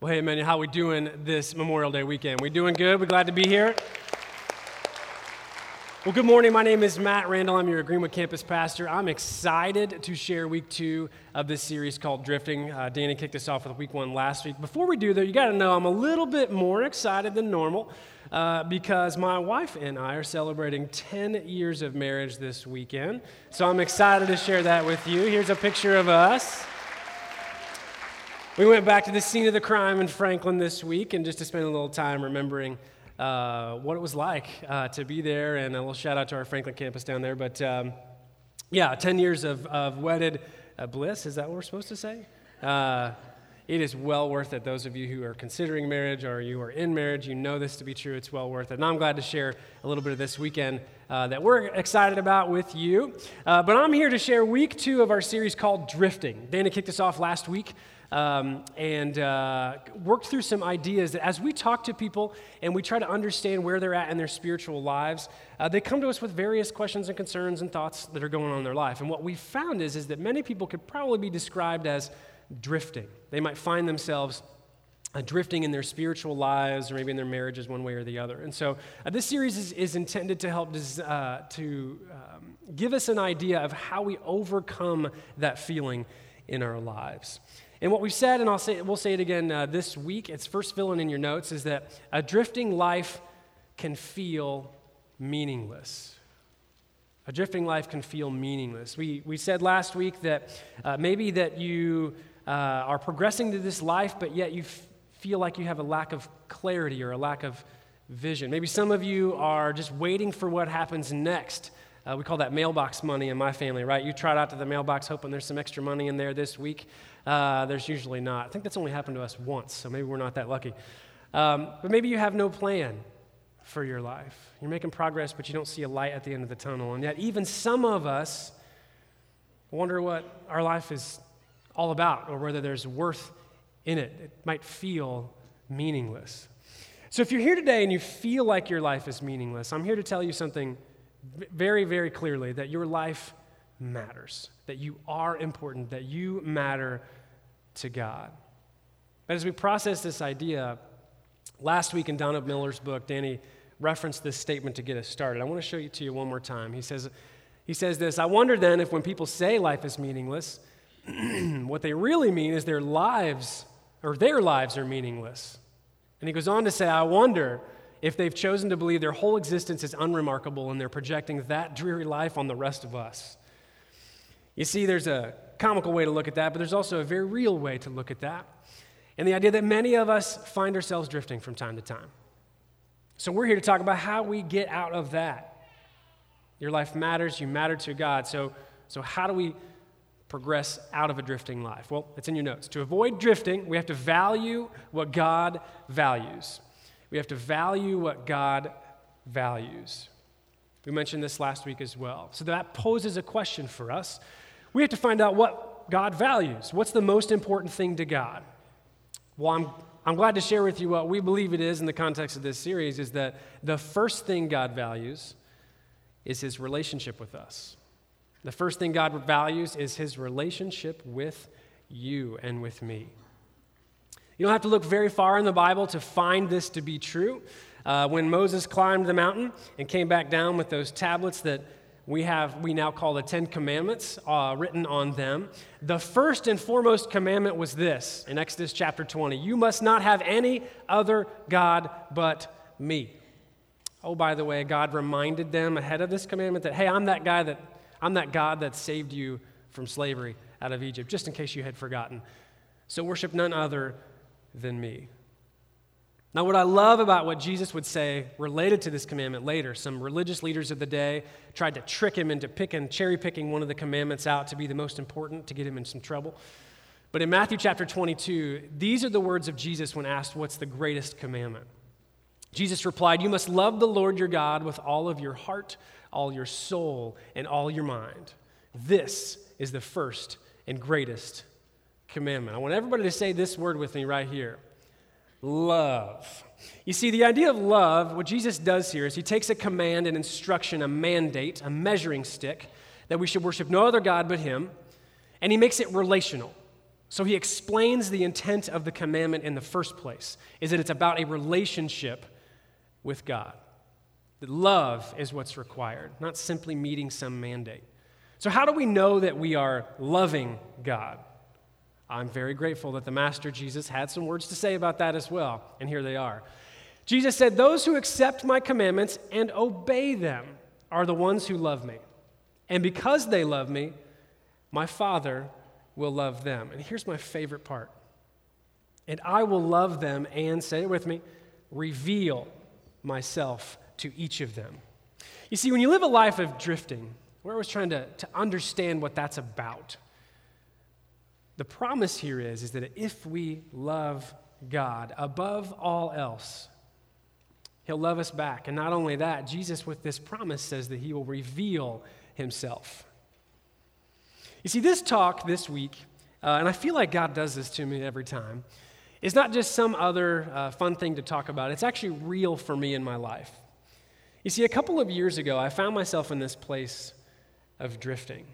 Well, hey, man, how we doing this Memorial Day weekend? We doing good? We're glad to be here. Well, good morning. My name is Matt Randall. I'm your Greenwood campus pastor. I'm excited to share week two of this series called Drifting. Uh, Danny kicked us off with week one last week. Before we do, though, you got to know I'm a little bit more excited than normal uh, because my wife and I are celebrating 10 years of marriage this weekend. So I'm excited to share that with you. Here's a picture of us. We went back to the scene of the crime in Franklin this week and just to spend a little time remembering uh, what it was like uh, to be there. And a little shout out to our Franklin campus down there. But um, yeah, 10 years of, of wedded uh, bliss. Is that what we're supposed to say? Uh, it is well worth it. Those of you who are considering marriage or you are in marriage, you know this to be true. It's well worth it. And I'm glad to share a little bit of this weekend uh, that we're excited about with you. Uh, but I'm here to share week two of our series called Drifting. Dana kicked us off last week um, and uh, worked through some ideas that as we talk to people and we try to understand where they're at in their spiritual lives, uh, they come to us with various questions and concerns and thoughts that are going on in their life. And what we found is, is that many people could probably be described as drifting. They might find themselves uh, drifting in their spiritual lives or maybe in their marriages one way or the other. And so uh, this series is, is, intended to help uh, to um, give us an idea of how we overcome that feeling in our lives. And what we've said, and I'll say, we'll say it again uh, this week, it's first filling in your notes, is that a drifting life can feel meaningless. A drifting life can feel meaningless. We, we said last week that uh, maybe that you uh, are progressing to this life, but yet you f- feel like you have a lack of clarity or a lack of vision. Maybe some of you are just waiting for what happens next. Uh, we call that mailbox money in my family, right? You trot out to the mailbox hoping there's some extra money in there this week. Uh, there's usually not. I think that's only happened to us once, so maybe we're not that lucky. Um, but maybe you have no plan for your life. You're making progress, but you don't see a light at the end of the tunnel. And yet, even some of us wonder what our life is all about or whether there's worth in it. It might feel meaningless. So, if you're here today and you feel like your life is meaningless, I'm here to tell you something very, very clearly that your life matters, that you are important, that you matter to God. But as we process this idea, last week in Donald Miller's book, Danny referenced this statement to get us started. I want to show it to you one more time. He says, he says this I wonder then if when people say life is meaningless, what they really mean is their lives or their lives are meaningless. And he goes on to say, I wonder if they've chosen to believe their whole existence is unremarkable and they're projecting that dreary life on the rest of us. You see, there's a comical way to look at that, but there's also a very real way to look at that. And the idea that many of us find ourselves drifting from time to time. So we're here to talk about how we get out of that. Your life matters, you matter to God. So, so how do we progress out of a drifting life? Well, it's in your notes. To avoid drifting, we have to value what God values. We have to value what God values. We mentioned this last week as well. So that poses a question for us. We have to find out what God values. What's the most important thing to God? Well, I'm, I'm glad to share with you what we believe it is in the context of this series is that the first thing God values is his relationship with us. The first thing God values is his relationship with you and with me. You don't have to look very far in the Bible to find this to be true. Uh, when Moses climbed the mountain and came back down with those tablets that we have we now call the Ten Commandments uh, written on them. The first and foremost commandment was this in Exodus chapter 20: "You must not have any other god but me." Oh, by the way, God reminded them ahead of this commandment that, "Hey, I'm that guy that I'm that God that saved you from slavery out of Egypt," just in case you had forgotten. So worship none other than me. Now, what I love about what Jesus would say related to this commandment later, some religious leaders of the day tried to trick him into picking, cherry picking one of the commandments out to be the most important to get him in some trouble. But in Matthew chapter 22, these are the words of Jesus when asked, What's the greatest commandment? Jesus replied, You must love the Lord your God with all of your heart, all your soul, and all your mind. This is the first and greatest commandment. I want everybody to say this word with me right here love. You see, the idea of love, what Jesus does here is he takes a command, an instruction, a mandate, a measuring stick that we should worship no other God but him, and he makes it relational. So he explains the intent of the commandment in the first place is that it's about a relationship with God. That love is what's required, not simply meeting some mandate. So, how do we know that we are loving God? I'm very grateful that the Master Jesus had some words to say about that as well, and here they are. Jesus said, Those who accept my commandments and obey them are the ones who love me. And because they love me, my Father will love them. And here's my favorite part. And I will love them and, say it with me, reveal myself to each of them. You see, when you live a life of drifting, we're always trying to, to understand what that's about. The promise here is, is that if we love God above all else, He'll love us back. And not only that, Jesus, with this promise, says that He will reveal Himself. You see, this talk this week, uh, and I feel like God does this to me every time, is not just some other uh, fun thing to talk about. It's actually real for me in my life. You see, a couple of years ago, I found myself in this place of drifting.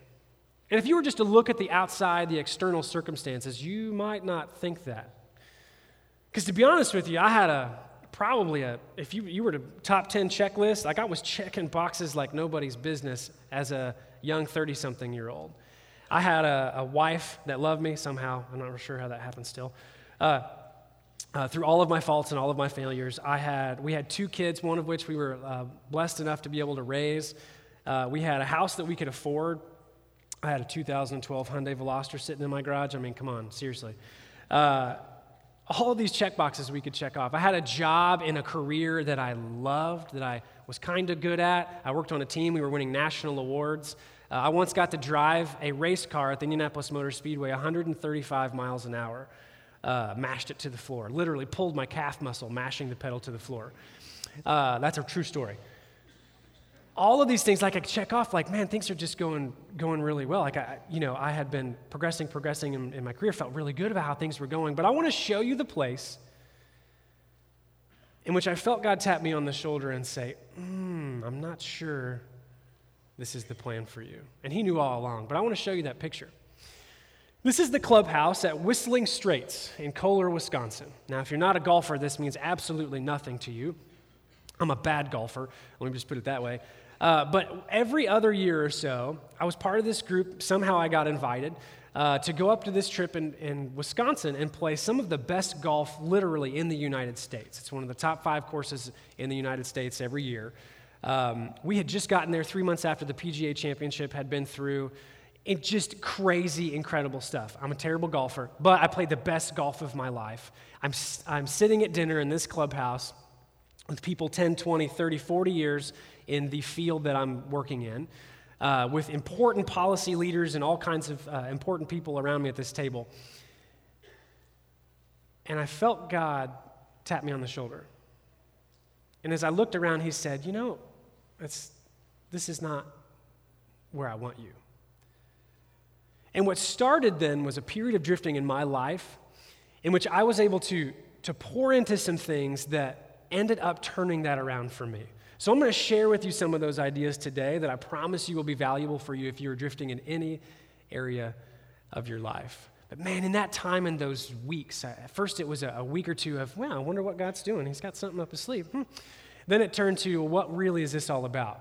And if you were just to look at the outside, the external circumstances, you might not think that. Because to be honest with you, I had a probably a, if you, you were to top 10 checklist, like I was checking boxes like nobody's business as a young 30 something year old. I had a, a, wife that loved me somehow. I'm not sure how that happened still. Uh, uh, through all of my faults and all of my failures, I had, we had two kids, one of which we were uh, blessed enough to be able to raise. Uh, we had a house that we could afford. I had a 2012 Hyundai Veloster sitting in my garage. I mean, come on, seriously. Uh, all of these check boxes we could check off. I had a job in a career that I loved, that I was kind of good at. I worked on a team, we were winning national awards. Uh, I once got to drive a race car at the Indianapolis Motor Speedway 135 miles an hour, uh, mashed it to the floor, literally pulled my calf muscle, mashing the pedal to the floor. Uh, that's a true story all of these things like i check off like man things are just going going really well. Like i you know i had been progressing progressing in, in my career felt really good about how things were going. But i want to show you the place in which i felt god tap me on the shoulder and say mm, i'm not sure this is the plan for you. And he knew all along but i want to show you that picture. This is the clubhouse at whistling straits in kohler wisconsin. Now if you're not a golfer this means absolutely nothing to you. I'm a bad golfer. Let me just put it that way uh, but every other year or so, I was part of this group. Somehow I got invited uh, to go up to this trip in, in Wisconsin and play some of the best golf literally in the United States. It's one of the top five courses in the United States every year. Um, we had just gotten there three months after the PGA Championship had been through. It just crazy, incredible stuff. I'm a terrible golfer, but I played the best golf of my life. I'm, I'm sitting at dinner in this clubhouse with people 10, 20, 30, 40 years in the field that I'm working in, uh, with important policy leaders and all kinds of uh, important people around me at this table. And I felt God tap me on the shoulder. And as I looked around, He said, You know, that's, this is not where I want you. And what started then was a period of drifting in my life in which I was able to, to pour into some things that ended up turning that around for me. So I'm going to share with you some of those ideas today that I promise you will be valuable for you if you're drifting in any area of your life. But man, in that time, in those weeks, at first it was a, week or two of, wow, I wonder what God's doing. He's got something up his sleeve. Hmm. Then it turned to, what really is this all about?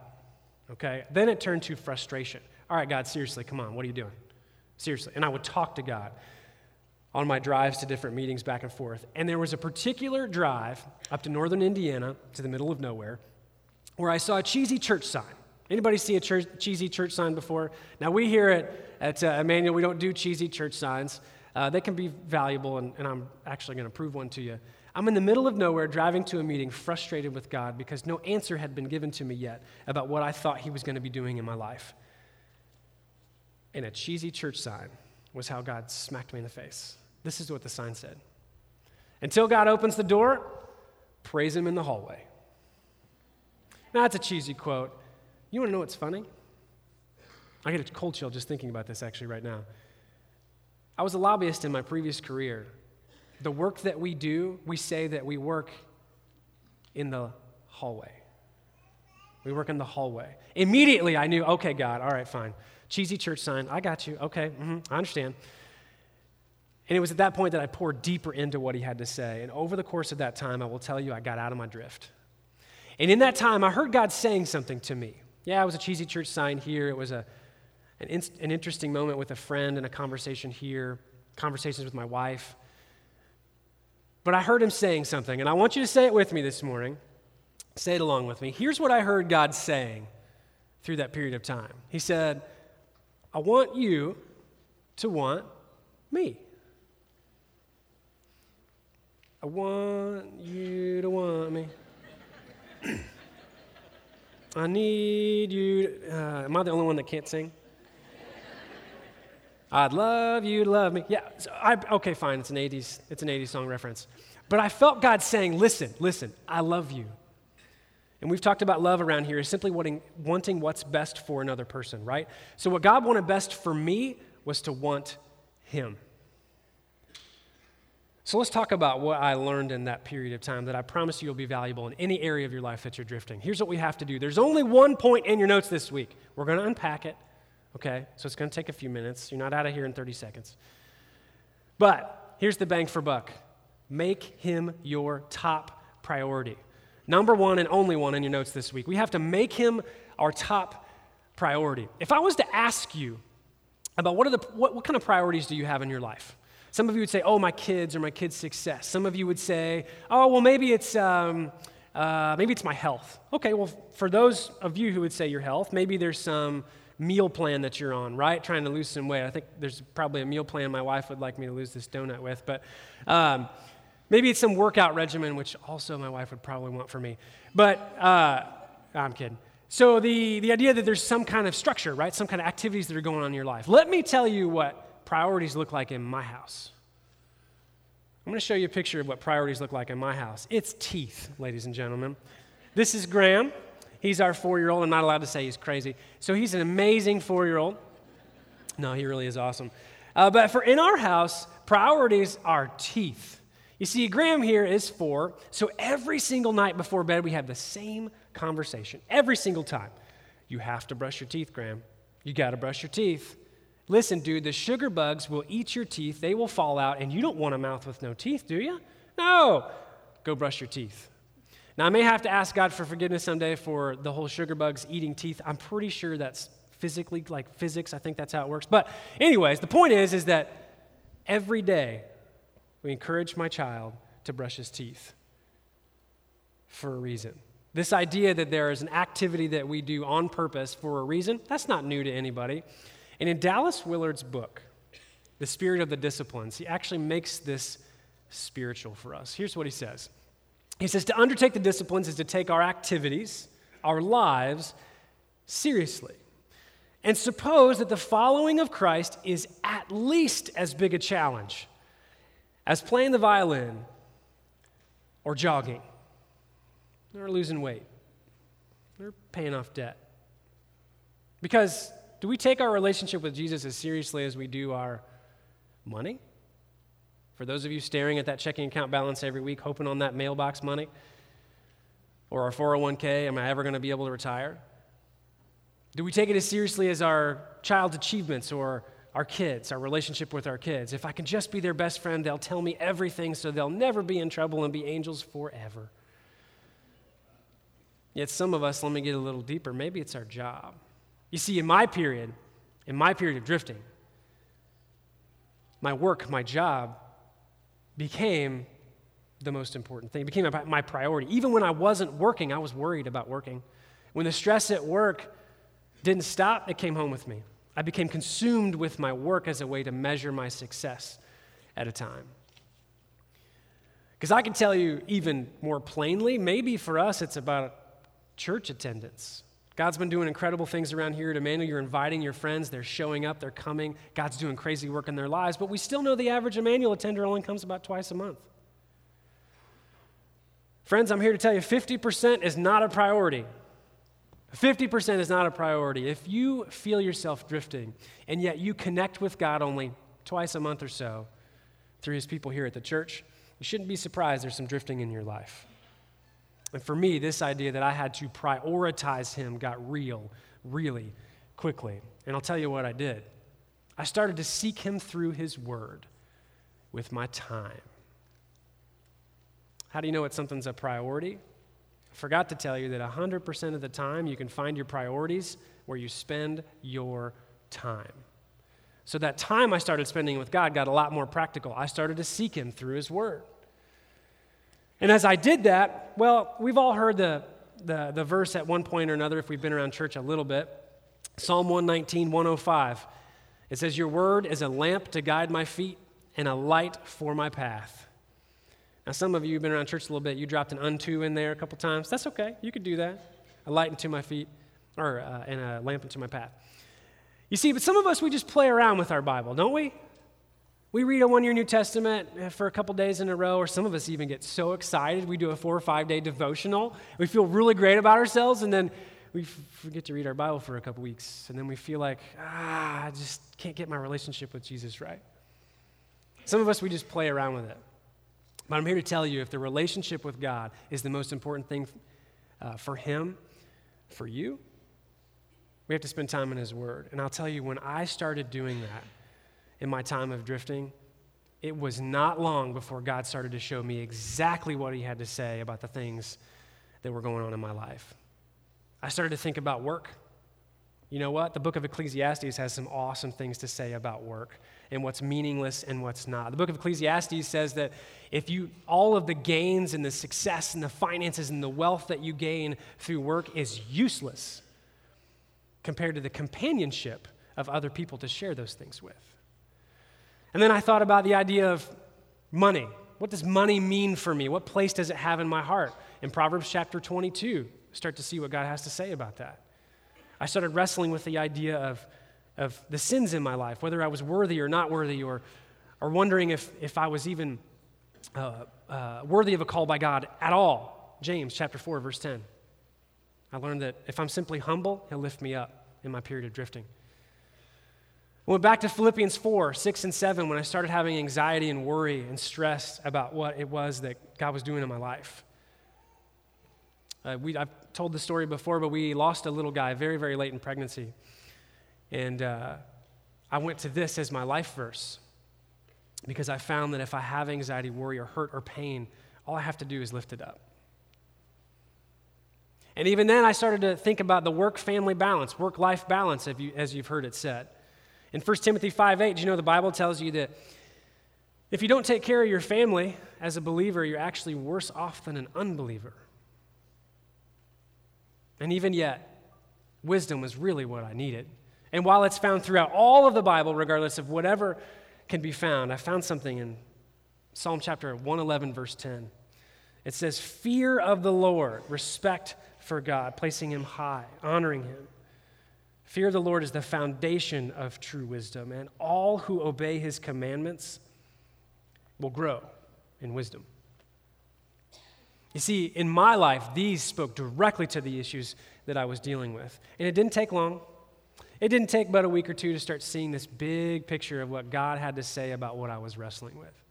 Okay. Then it turned to frustration. All right, God, seriously, come on, what are you doing? Seriously. And I would talk to God on my drives to different meetings back and forth. And there was a particular drive up to northern Indiana to the middle of nowhere where I saw a cheesy church sign. Anybody see a church, cheesy church sign before? Now, we here at, at uh, Emmanuel, we don't do cheesy church signs. Uh, they can be valuable, and, and I'm actually going to prove one to you. I'm in the middle of nowhere driving to a meeting, frustrated with God because no answer had been given to me yet about what I thought He was going to be doing in my life. And a cheesy church sign was how God smacked me in the face. This is what the sign said Until God opens the door, praise Him in the hallway. Now, that's a cheesy quote. You want to know what's funny? I get a cold chill just thinking about this actually right now. I was a lobbyist in my previous career. The work that we do, we say that we work in the hallway. We work in the hallway. Immediately, I knew, okay, God, all right, fine. Cheesy church sign, I got you. Okay, mm-hmm, I understand. And it was at that point that I poured deeper into what he had to say. And over the course of that time, I will tell you, I got out of my drift. And in that time, I heard God saying something to me. Yeah, it was a cheesy church sign here. It was a, an, in, an interesting moment with a friend and a conversation here, conversations with my wife. But I heard him saying something, and I want you to say it with me this morning. Say it along with me. Here's what I heard God saying through that period of time He said, I want you to want me. I want you to want me. I need you. Uh, am I the only one that can't sing? I'd love you to love me. Yeah, so I, okay, fine. It's an 80s, it's an 80s song reference. But I felt God saying, listen, listen, I love you. And we've talked about love around here is simply wanting, wanting what's best for another person, right? So what God wanted best for me was to want him. So let's talk about what I learned in that period of time that I promise you will be valuable in any area of your life that you're drifting. Here's what we have to do. There's only one point in your notes this week. We're going to unpack it, okay? So it's going to take a few minutes. You're not out of here in 30 seconds. But here's the bang for buck make him your top priority. Number one and only one in your notes this week. We have to make him our top priority. If I was to ask you about what, are the, what, what kind of priorities do you have in your life? Some of you would say, oh, my kids or my kids' success. Some of you would say, oh, well, maybe it's, um, uh, maybe it's my health. Okay, well, for those of you who would say your health, maybe there's some meal plan that you're on, right? Trying to lose some weight. I think there's probably a meal plan my wife would like me to lose this donut with, but um, Maybe it's some workout regimen, which also my wife would probably want for me. But uh, I'm kidding. So the, the idea that there's some kind of structure, right? Some kind of activities that are going on in your life. Let me tell you what priorities look like in my house. I'm going to show you a picture of what priorities look like in my house. It's teeth, ladies and gentlemen. This is Graham. He's our four year old. I'm not allowed to say he's crazy. So he's an amazing four year old. No, he really is awesome. Uh, but for in our house, priorities are teeth. You see, Graham here is four, so every single night before bed, we have the same conversation. Every single time. You have to brush your teeth, Graham. You got to brush your teeth. Listen, dude, the sugar bugs will eat your teeth, they will fall out, and you don't want a mouth with no teeth, do you? No. Go brush your teeth. Now, I may have to ask God for forgiveness someday for the whole sugar bugs eating teeth. I'm pretty sure that's physically, like physics, I think that's how it works. But, anyways, the point is, is that every day we encourage my child to brush his teeth for a reason. This idea that there is an activity that we do on purpose for a reason, that's not new to anybody. And in Dallas Willard's book, The Spirit of the Disciplines, he actually makes this spiritual for us. Here's what he says He says, To undertake the disciplines is to take our activities, our lives, seriously. And suppose that the following of Christ is at least as big a challenge as playing the violin or jogging or losing weight or paying off debt. Because do we take our relationship with Jesus as seriously as we do our money? For those of you staring at that checking account balance every week, hoping on that mailbox money, or our 401k, am I ever going to be able to retire? Do we take it as seriously as our child's achievements or our kids, our relationship with our kids. If I can just be their best friend, they'll tell me everything so they'll never be in trouble and be angels forever. Yet some of us, let me get a little deeper, maybe it's our job. You see, in my period, in my period of drifting, my work, my job became the most important thing. It became my priority. Even when I wasn't working, I was worried about working. When the stress at work didn't stop, it came home with me. I became consumed with my work as a way to measure my success at a time. Because I can tell you even more plainly, maybe for us it's about church attendance. God's been doing incredible things around here at Emmanuel. You're inviting your friends, they're showing up, they're coming. God's doing crazy work in their lives, but we still know the average Emmanuel attender only comes about twice a month. Friends, I'm here to tell you 50% is not a priority. 50% is not a priority. If you feel yourself drifting and yet you connect with God only twice a month or so through his people here at the church, you shouldn't be surprised there's some drifting in your life. And for me, this idea that I had to prioritize him got real, really quickly. And I'll tell you what I did. I started to seek him through his word. with my time. How do you know what something's a priority? I forgot to tell you that 100% of the time you can find your priorities where you spend your time. So that time I started spending with God got a lot more practical. I started to seek Him through His Word. And as I did that, well, we've all heard the, the, the verse at one point or another if we've been around church a little bit Psalm 119, 105. It says, Your word is a lamp to guide my feet and a light for my path. Now, some of you have been around church a little bit. You dropped an unto in there a couple times. That's okay. You could do that. A light into my feet, or uh, and a lamp into my path. You see, but some of us, we just play around with our Bible, don't we? We read a one year New Testament uh, for a couple days in a row, or some of us even get so excited. We do a four or five day devotional. We feel really great about ourselves, and then we forget to read our Bible for a couple weeks, and then we feel like, ah, I just can't get my relationship with Jesus right. Some of us, we just play around with it. But I'm here to tell you if the relationship with God is the most important thing uh, for Him, for you, we have to spend time in His Word. And I'll tell you, when I started doing that in my time of drifting, it was not long before God started to show me exactly what He had to say about the things that were going on in my life. I started to think about work. You know what? The book of Ecclesiastes has some awesome things to say about work and what's meaningless and what's not. The book of Ecclesiastes says that if you, all of the gains and the success and the finances and the wealth that you gain through work is useless compared to the companionship of other people to share those things with. And then I thought about the idea of money. What does money mean for me? What place does it have in my heart? In Proverbs chapter 22, start to see what God has to say about that. I started wrestling with the idea of, of the sins in my life, whether I was worthy or not worthy, or, or wondering if, if I was even uh, uh, worthy of a call by God at all. James chapter 4, verse 10. I learned that if I'm simply humble, He'll lift me up in my period of drifting. Went back to Philippians 4, 6, and 7 when I started having anxiety and worry and stress about what it was that God was doing in my life. Uh, we, I've told the story before, but we lost a little guy very, very late in pregnancy. And uh, I went to this as my life verse because I found that if I have anxiety, worry, or hurt or pain, all I have to do is lift it up. And even then, I started to think about the work family balance, work life balance, you, as you've heard it said. In 1 Timothy 5 8, do you know the Bible tells you that if you don't take care of your family as a believer, you're actually worse off than an unbeliever? And even yet, wisdom was really what I needed. And while it's found throughout all of the Bible, regardless of whatever can be found, I found something in Psalm chapter 111, verse 10. It says, Fear of the Lord, respect for God, placing him high, honoring him. Fear of the Lord is the foundation of true wisdom, and all who obey his commandments will grow in wisdom. You see, in my life, these spoke directly to the issues that I was dealing with. And it didn't take long. It didn't take but a week or two to start seeing this big picture of what God had to say about what I was wrestling with.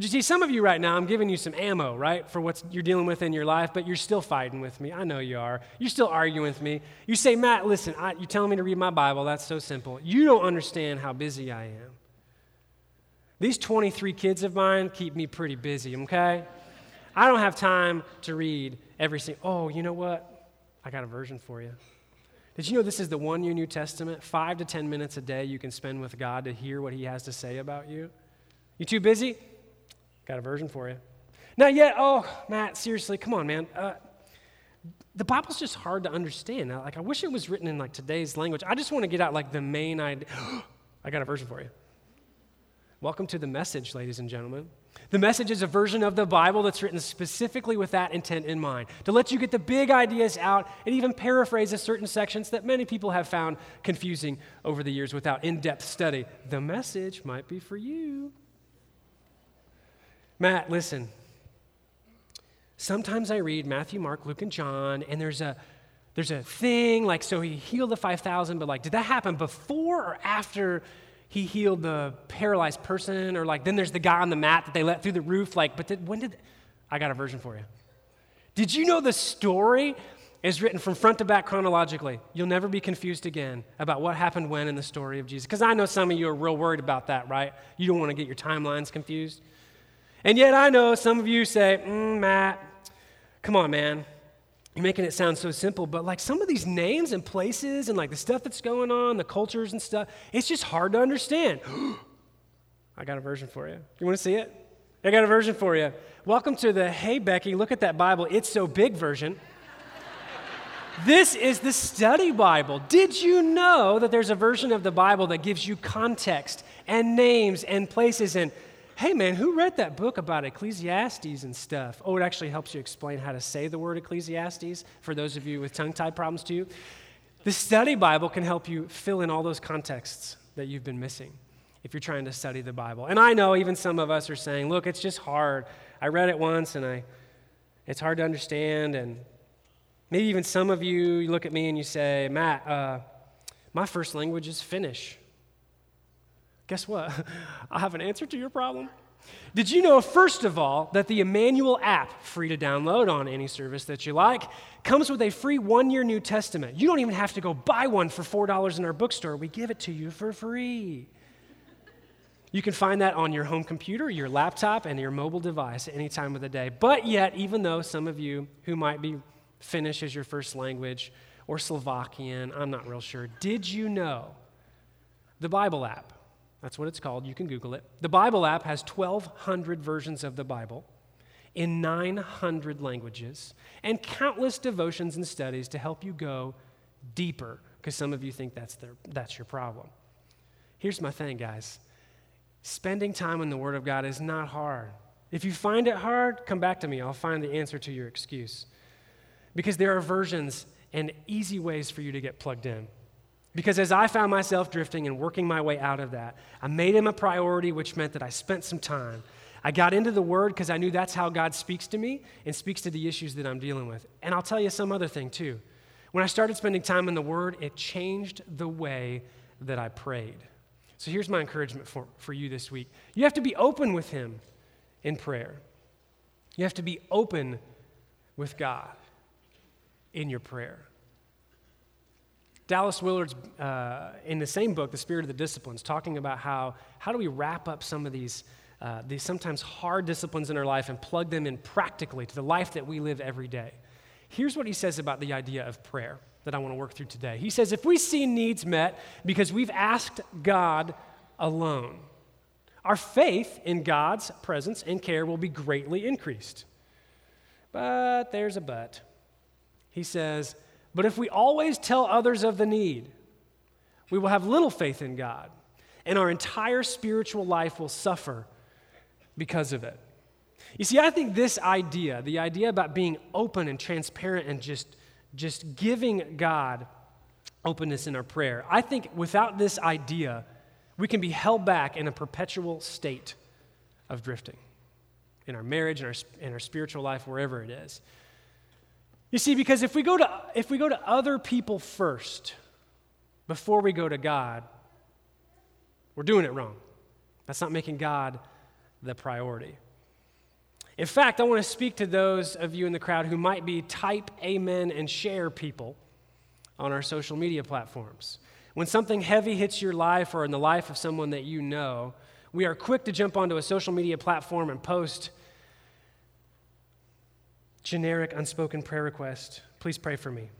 But you see, some of you right now, I'm giving you some ammo, right, for what you're dealing with in your life, but you're still fighting with me. I know you are. You're still arguing with me. You say, Matt, listen, I, you're telling me to read my Bible. That's so simple. You don't understand how busy I am. These 23 kids of mine keep me pretty busy, okay? I don't have time to read every single. Oh, you know what? I got a version for you. Did you know this is the one year New Testament? Five to 10 minutes a day you can spend with God to hear what He has to say about you. You too busy? Got a version for you. Not yet. Oh, Matt, seriously, come on, man. Uh, the Bible's just hard to understand. Like, I wish it was written in like today's language. I just want to get out like the main idea. I got a version for you. Welcome to the message, ladies and gentlemen. The message is a version of the Bible that's written specifically with that intent in mind to let you get the big ideas out and even paraphrase certain sections that many people have found confusing over the years without in depth study. The message might be for you. Matt, listen. Sometimes I read Matthew, Mark, Luke, and John, and there's a there's a thing like so he healed the 5000 but like did that happen before or after he healed the paralyzed person, or like then there's the guy on the mat that they let through the roof. Like, but did, when did I got a version for you? Did you know the story is written from front to back chronologically. You'll never be confused again about what happened when in the story of Jesus. Because I know some of you are real worried about that, right? You don't want to get your timelines confused. And yet I know some of you say, mm, Matt, come on, man. You're making it sound so simple, but like some of these names and places and like the stuff that's going on, the cultures and stuff, it's just hard to understand. I got a version for you. You want to see it? I got a version for you. Welcome to the Hey Becky, look at that Bible. It's so big version. this is the study Bible. Did you know that there's a version of the Bible that gives you context and names and places and hey man, who read that book about Ecclesiastes and stuff? Oh, it actually helps you explain how to say the word Ecclesiastes for those of you with tongue tied problems too. The study Bible can help you fill in all those contexts that you've been missing if you're trying to study the Bible. And I know even some of us are saying, look, it's just hard. I read it once and I it's hard to understand and maybe even some of you, you look at me and you say, Matt, uh, my first language is Finnish. Guess what? I have an answer to your problem. Did you know, first of all, that the Emmanuel app, free to download on any service that you like, comes with a free one year New Testament? You don't even have to go buy one for $4 in our bookstore. We give it to you for free. You can find that on your home computer, your laptop, and your mobile device any time of the day. But yet, even though some of you who might be Finnish as your first language or Slovakian, I'm not real sure, did you know the Bible app? That's what it's called. You can Google it. The Bible app has 1,200 versions of the Bible in 900 languages and countless devotions and studies to help you go deeper, because some of you think that's, their, that's your problem. Here's my thing, guys spending time in the Word of God is not hard. If you find it hard, come back to me. I'll find the answer to your excuse. Because there are versions and easy ways for you to get plugged in. Because as I found myself drifting and working my way out of that, I made him a priority, which meant that I spent some time. I got into the Word because I knew that's how God speaks to me and speaks to the issues that I'm dealing with. And I'll tell you some other thing, too. When I started spending time in the Word, it changed the way that I prayed. So here's my encouragement for, for you this week you have to be open with Him in prayer, you have to be open with God in your prayer. Dallas Willard's uh, in the same book, The Spirit of the Disciplines, talking about how how do we wrap up some of these uh, these sometimes hard disciplines in our life and plug them in practically to the life that we live every day. Here's what he says about the idea of prayer that I want to work through today. He says, if we see needs met because we've asked God alone, our faith in God's presence and care will be greatly increased. But there's a but. He says, but if we always tell others of the need, we will have little faith in God, and our entire spiritual life will suffer because of it. You see, I think this idea, the idea about being open and transparent and just, just giving God openness in our prayer, I think without this idea, we can be held back in a perpetual state of drifting in our marriage, in our, in our spiritual life, wherever it is. You see, because if we go to, if we go to other people first before we go to God, we're doing it wrong. That's not making God the priority. In fact, I want to speak to those of you in the crowd who might be type amen and share people on our social media platforms. When something heavy hits your life or in the life of someone that you know, we are quick to jump onto a social media platform and post generic, unspoken prayer request. Please pray for me.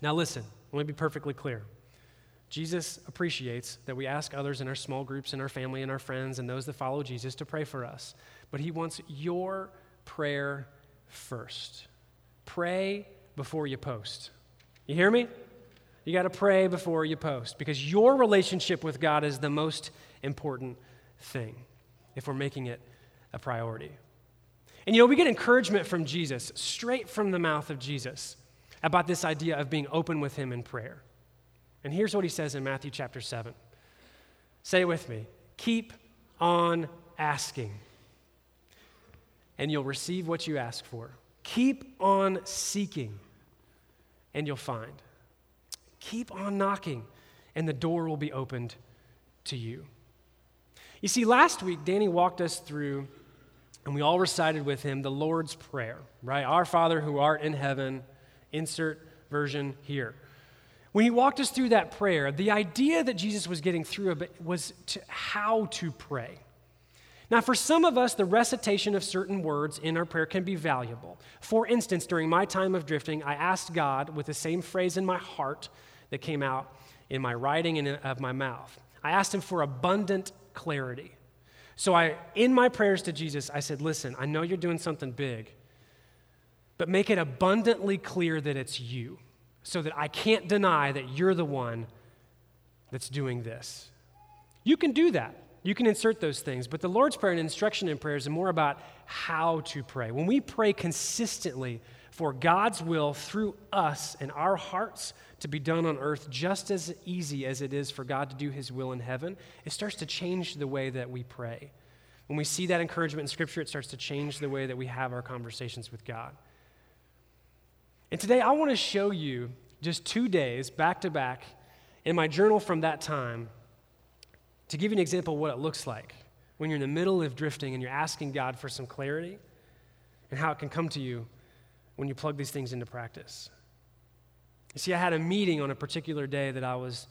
Now, listen, let me be perfectly clear. Jesus appreciates that we ask others in our small groups, in our family, and our friends, and those that follow Jesus to pray for us. But He wants your prayer first. Pray before you post. You hear me? You got to pray before you post because your relationship with God is the most important thing if we're making it a priority. And you know, we get encouragement from Jesus, straight from the mouth of Jesus, about this idea of being open with Him in prayer. And here's what He says in Matthew chapter 7. Say it with me keep on asking, and you'll receive what you ask for. Keep on seeking, and you'll find. Keep on knocking, and the door will be opened to you. You see, last week, Danny walked us through and we all recited with him the Lord's Prayer, right? Our Father who art in heaven, Insert version here. When he walked us through that prayer, the idea that Jesus was getting through a bit was to how to pray. Now, for some of us, the recitation of certain words in our prayer can be valuable. For instance, during my time of drifting, I asked God with the same phrase in my heart that came out in my writing and of my mouth. I asked him for abundant clarity. So I in my prayers to Jesus, I said, "Listen, I know you're doing something big, but make it abundantly clear that it's you so that I can't deny that you're the one that's doing this." You can do that. You can insert those things, but the Lord's Prayer and instruction in prayers are more about how to pray. When we pray consistently for God's will through us and our hearts to be done on earth just as easy as it is for God to do his will in heaven, it starts to change the way that we pray. When we see that encouragement in Scripture, it starts to change the way that we have our conversations with God. And today, I want to show you just two days back to back in my journal from that time to give you an example of what it looks like when you're in the middle of drifting and you're asking God for some clarity and how it can come to you when you plug these things into practice. You see, I had a meeting on a particular day that I was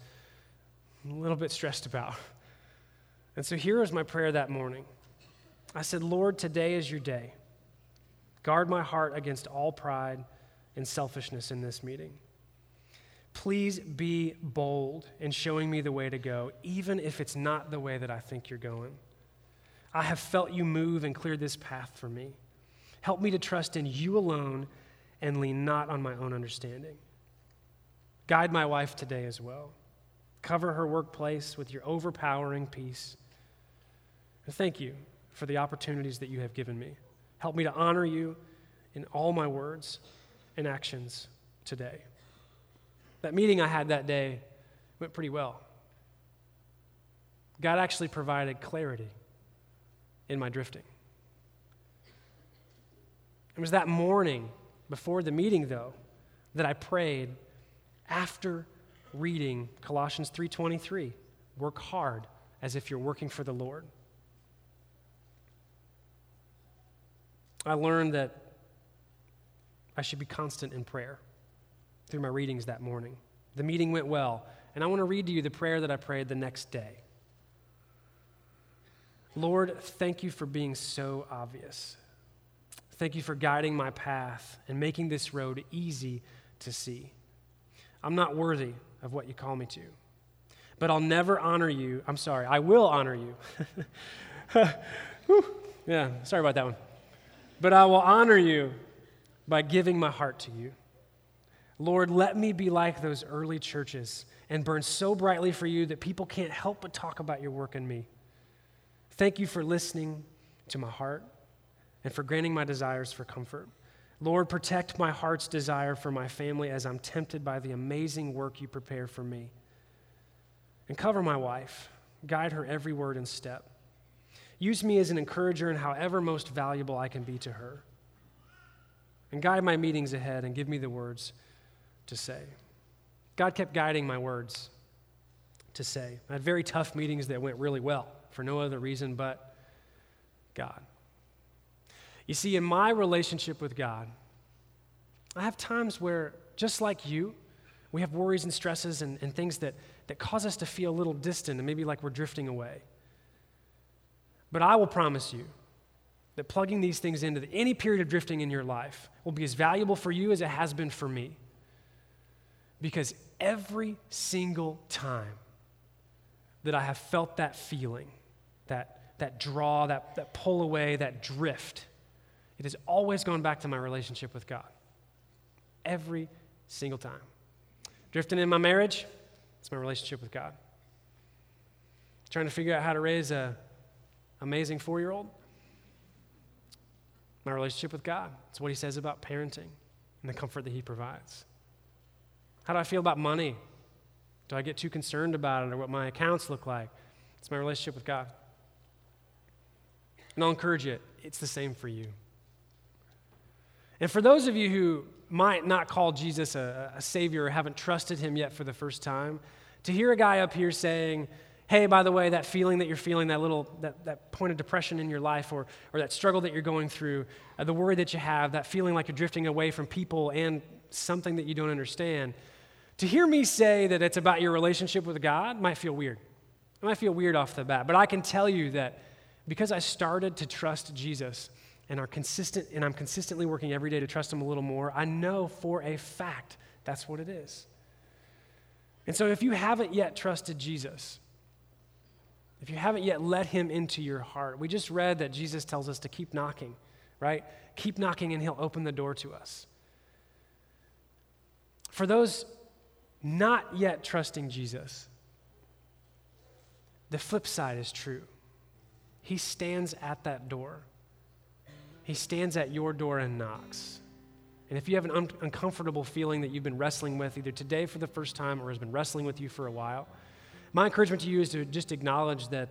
a little bit stressed about. And so here was my prayer that morning. I said, Lord, today is your day. Guard my heart against all pride and selfishness in this meeting. Please be bold in showing me the way to go, even if it's not the way that I think you're going. I have felt you move and clear this path for me. Help me to trust in you alone and lean not on my own understanding. Guide my wife today as well. Cover her workplace with your overpowering peace. And thank you for the opportunities that you have given me. Help me to honor you in all my words and actions today. That meeting I had that day went pretty well. God actually provided clarity in my drifting. It was that morning before the meeting, though, that I prayed after reading Colossians 3:23. Work hard as if you're working for the Lord. I learned that I should be constant in prayer through my readings that morning. The meeting went well, and I want to read to you the prayer that I prayed the next day. Lord, thank you for being so obvious. Thank you for guiding my path and making this road easy to see. I'm not worthy of what you call me to, but I'll never honor you. I'm sorry, I will honor you. yeah, sorry about that one. But I will honor you by giving my heart to you. Lord, let me be like those early churches and burn so brightly for you that people can't help but talk about your work in me. Thank you for listening to my heart and for granting my desires for comfort. Lord, protect my heart's desire for my family as I'm tempted by the amazing work you prepare for me. And cover my wife, guide her every word and step. Use me as an encourager and however most valuable I can be to her. And guide my meetings ahead and give me the words to say. God kept guiding my words to say. I had very tough meetings that went really well for no other reason but God. You see, in my relationship with God, I have times where, just like you, we have worries and stresses and, and things that, that cause us to feel a little distant and maybe like we're drifting away. But I will promise you that plugging these things into the, any period of drifting in your life will be as valuable for you as it has been for me. Because every single time that I have felt that feeling, that, that draw, that, that pull away, that drift, it has always gone back to my relationship with God. Every single time. Drifting in my marriage, it's my relationship with God. Trying to figure out how to raise a amazing four year old, my relationship with God. It's what He says about parenting and the comfort that He provides. How do I feel about money? Do I get too concerned about it or what my accounts look like? It's my relationship with God. And I'll encourage you, it's the same for you. And for those of you who might not call Jesus a, a, Savior or haven't trusted Him yet for the first time, to hear a guy up here saying, hey, by the way, that feeling that you're feeling, that little, that, that point of depression in your life or, or that struggle that you're going through, uh, the worry that you have, that feeling like you're drifting away from people and something that you don't understand, to hear me say that it's about your relationship with God might feel weird. It might feel weird off the bat, but I can tell you that because I started to trust Jesus and are consistent and I'm consistently working every day to trust him a little more, I know for a fact that's what it is. And so if you haven't yet trusted Jesus, if you haven't yet let him into your heart, we just read that Jesus tells us to keep knocking, right? Keep knocking and he'll open the door to us. For those not yet trusting Jesus, the flip side is true. He stands at that door. He stands at your door and knocks. And if you have an un- uncomfortable feeling that you've been wrestling with either today for the first time or has been wrestling with you for a while, my encouragement to you is to just acknowledge that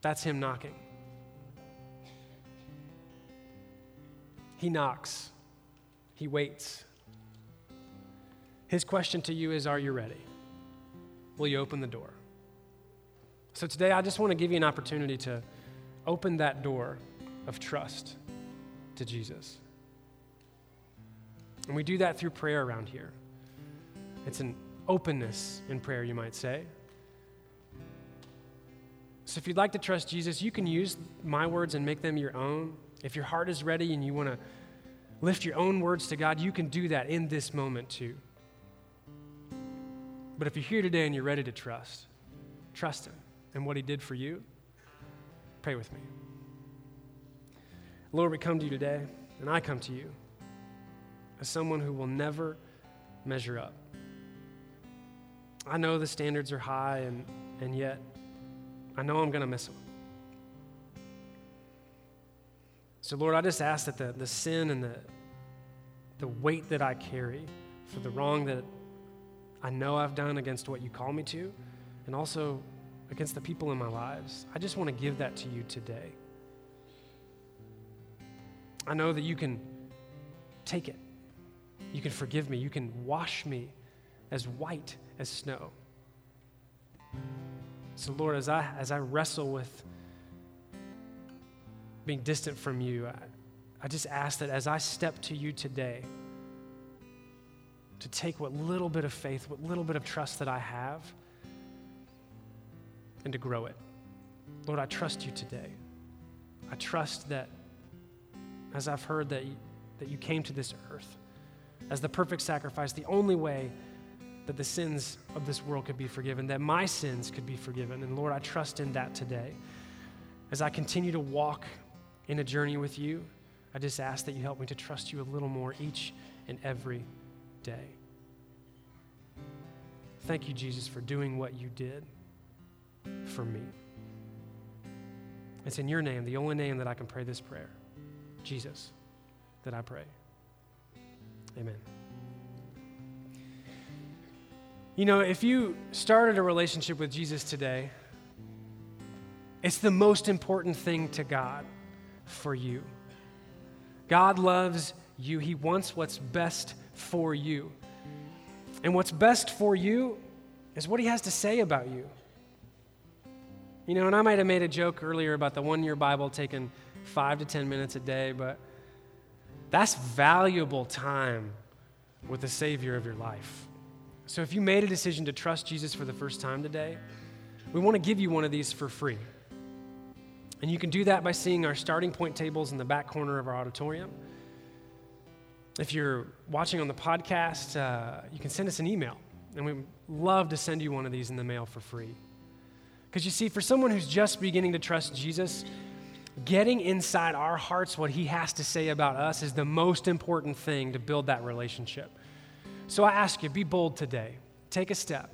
that's Him knocking. He knocks, He waits. His question to you is Are you ready? Will you open the door? So today, I just want to give you an opportunity to open that door of trust to Jesus. And we do that through prayer around here. It's an openness in prayer, you might say. So if you'd like to trust Jesus, you can use my words and make them your own. If your heart is ready and you want to lift your own words to God, you can do that in this moment too. But if you're here today and you're ready to trust, trust Him and what He did for you, pray with me. Lord, we come to you today, and I come to you as someone who will never measure up. I know the standards are high, and, and yet I know I'm going to miss them. So, Lord, I just ask that the, the sin and the, the weight that I carry for the wrong that I know I've done against what you call me to, and also against the people in my lives, I just want to give that to you today. I know that you can take it you can forgive me. You can wash me as white as snow. So, Lord, as I, as I wrestle with being distant from you, I, I just ask that as I step to you today, to take what little bit of faith, what little bit of trust that I have, and to grow it. Lord, I trust you today. I trust that as I've heard that you, that you came to this earth as the perfect sacrifice, the only way that the sins of this world could be forgiven, that my sins could be forgiven. And Lord, I trust in that today. As I continue to walk in a journey with you, I just ask that you help me to trust you a little more each and every day. Thank you, Jesus, for doing what you did for me. It's in your name, the only name that I can pray this prayer, Jesus, that I pray. Amen. You know, if you started a relationship with Jesus today, it's the most important thing to God for you. God loves you, He wants what's best for you. And what's best for you is what He has to say about you. You know, and I might have made a joke earlier about the one year Bible taking five to 10 minutes a day, but that's valuable time with the Savior of your life. So if you made a decision to trust Jesus for the first time today, we want to give you one of these for free. And you can do that by seeing our starting point tables in the back corner of our auditorium. If you're watching on the podcast, uh, you can send us an email, and we'd love to send you one of these in the mail for free. Because you see, for someone who's just beginning to trust Jesus, getting inside our hearts what he has to say about us is the most important thing to build that relationship. So I ask you, be bold today. Take a step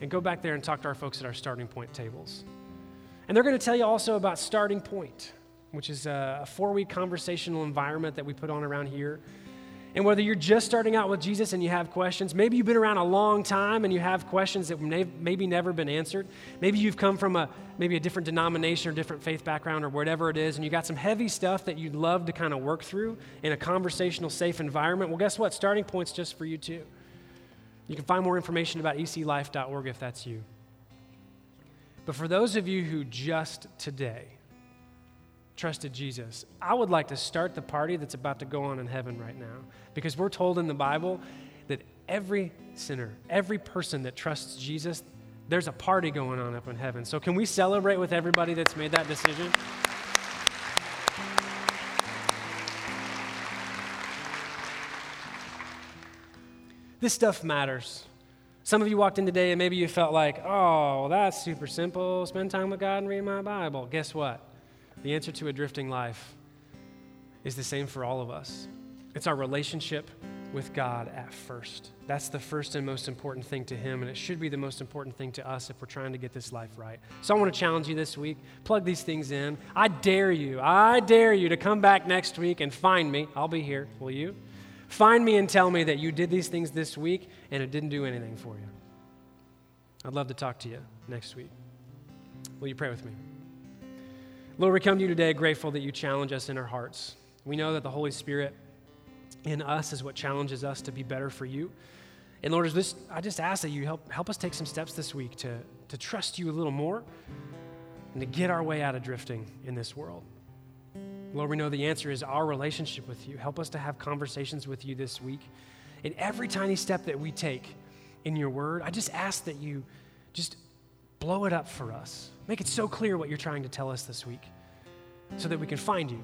and go back there and talk to our folks at our starting point tables. And they're going to tell you also about Starting Point, which is a four week conversational environment that we put on around here and whether you're just starting out with Jesus and you have questions, maybe you've been around a long time and you have questions that may, maybe never been answered. Maybe you've come from a maybe a different denomination or different faith background or whatever it is, and you got some heavy stuff that you'd love to kind of work through in a conversational, safe environment. Well, guess what? Starting Point's just for you too. You can find more information about eclife.org if that's you. But for those of you who just today trusted Jesus, I would like to start the party that's about to go on in heaven right now. Because we're told in the Bible that every sinner, every person that trusts Jesus, there's a party going on up in heaven. So, can we celebrate with everybody that's made that decision? This stuff matters. Some of you walked in today and maybe you felt like, oh, that's super simple. Spend time with God and read my Bible. Guess what? The answer to a drifting life is the same for all of us. It's our relationship with God at first. That's the first and most important thing to Him, and it should be the most important thing to us if we're trying to get this life right. So I want to challenge you this week. Plug these things in. I dare you, I dare you to come back next week and find me. I'll be here. Will you? Find me and tell me that you did these things this week and it didn't do anything for you. I'd love to talk to you next week. Will you pray with me? Lord, we come to you today grateful that you challenge us in our hearts. We know that the Holy Spirit in us is what challenges us to be better for you. And Lord, this, I just ask that you help, help us take some steps this week to, to trust you a little more and to get our way out of drifting in this world. Lord, we know the answer is our relationship with you. Help us to have conversations with you this week. In every tiny step that we take in your word, I just ask that you just blow it up for us. Make it so clear what you're trying to tell us this week so that we can find you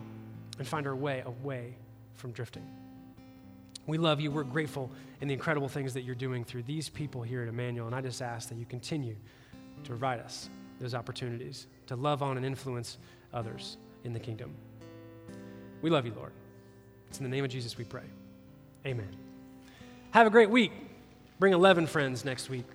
and find our way away from drifting. We love you. We're grateful in the incredible things that you're doing through these people here at Emmanuel. And I just ask that you continue to provide us those opportunities to love on and influence others in the kingdom. We love you, Lord. It's in the name of Jesus we pray. Amen. Have a great week. Bring 11 friends next week.